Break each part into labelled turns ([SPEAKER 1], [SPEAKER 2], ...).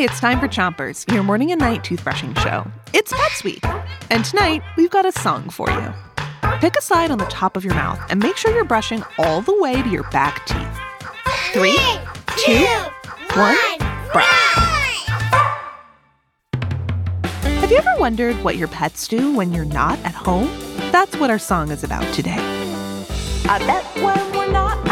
[SPEAKER 1] Hey, it's time for Chompers, your morning and night toothbrushing show. It's Pets Week, and tonight we've got a song for you. Pick a side on the top of your mouth and make sure you're brushing all the way to your back teeth. Three, two, one, brush. Have you ever wondered what your pets do when you're not at home? That's what our song is about today. I bet when we're not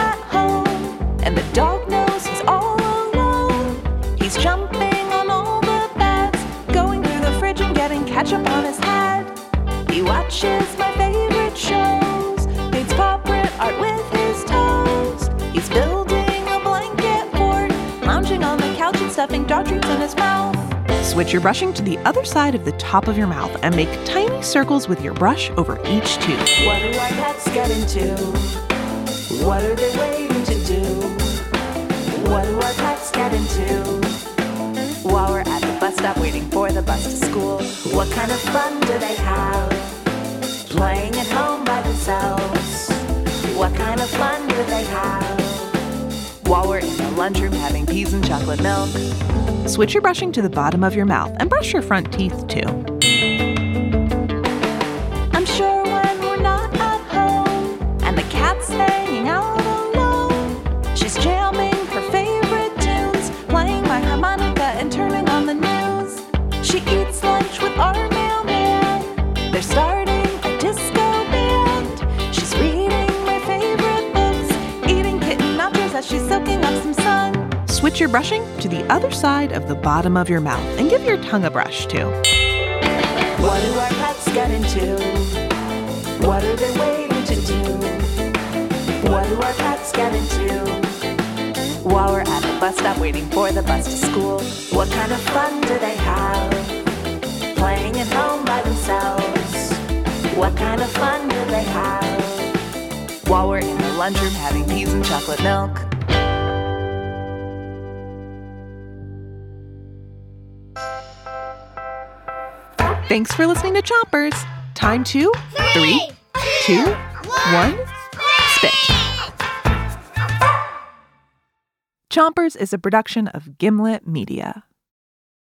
[SPEAKER 1] ketchup on his head. He watches my favorite shows, paints art with his toes. He's building a blanket fort, lounging on the couch and stuffing dog treats in his mouth. Switch your brushing to the other side of the top of your mouth and make tiny circles with your brush over each tooth.
[SPEAKER 2] What do our pets get into? What are they waiting to do? What do our pets get into? Bus stop waiting for the bus to school, what kind of fun do they have? Playing at home by themselves. What kind of fun do they have?
[SPEAKER 1] While we're in the lunchroom having peas and chocolate milk, switch your brushing to the bottom of your mouth and brush your front teeth too. As she's soaking up some sun. Switch your brushing to the other side of the bottom of your mouth and give your tongue a brush too.
[SPEAKER 2] What do our pets get into? What are they waiting to do? What do our pets get into? While we're at the bus stop waiting for the bus to school, what kind of fun do they have? Playing at home by themselves. What kind of fun do they have?
[SPEAKER 1] While we're in the lunchroom having peas and chocolate milk. Thanks for listening to Chompers. Time to three, two, one, spit. Chompers is a production of Gimlet Media.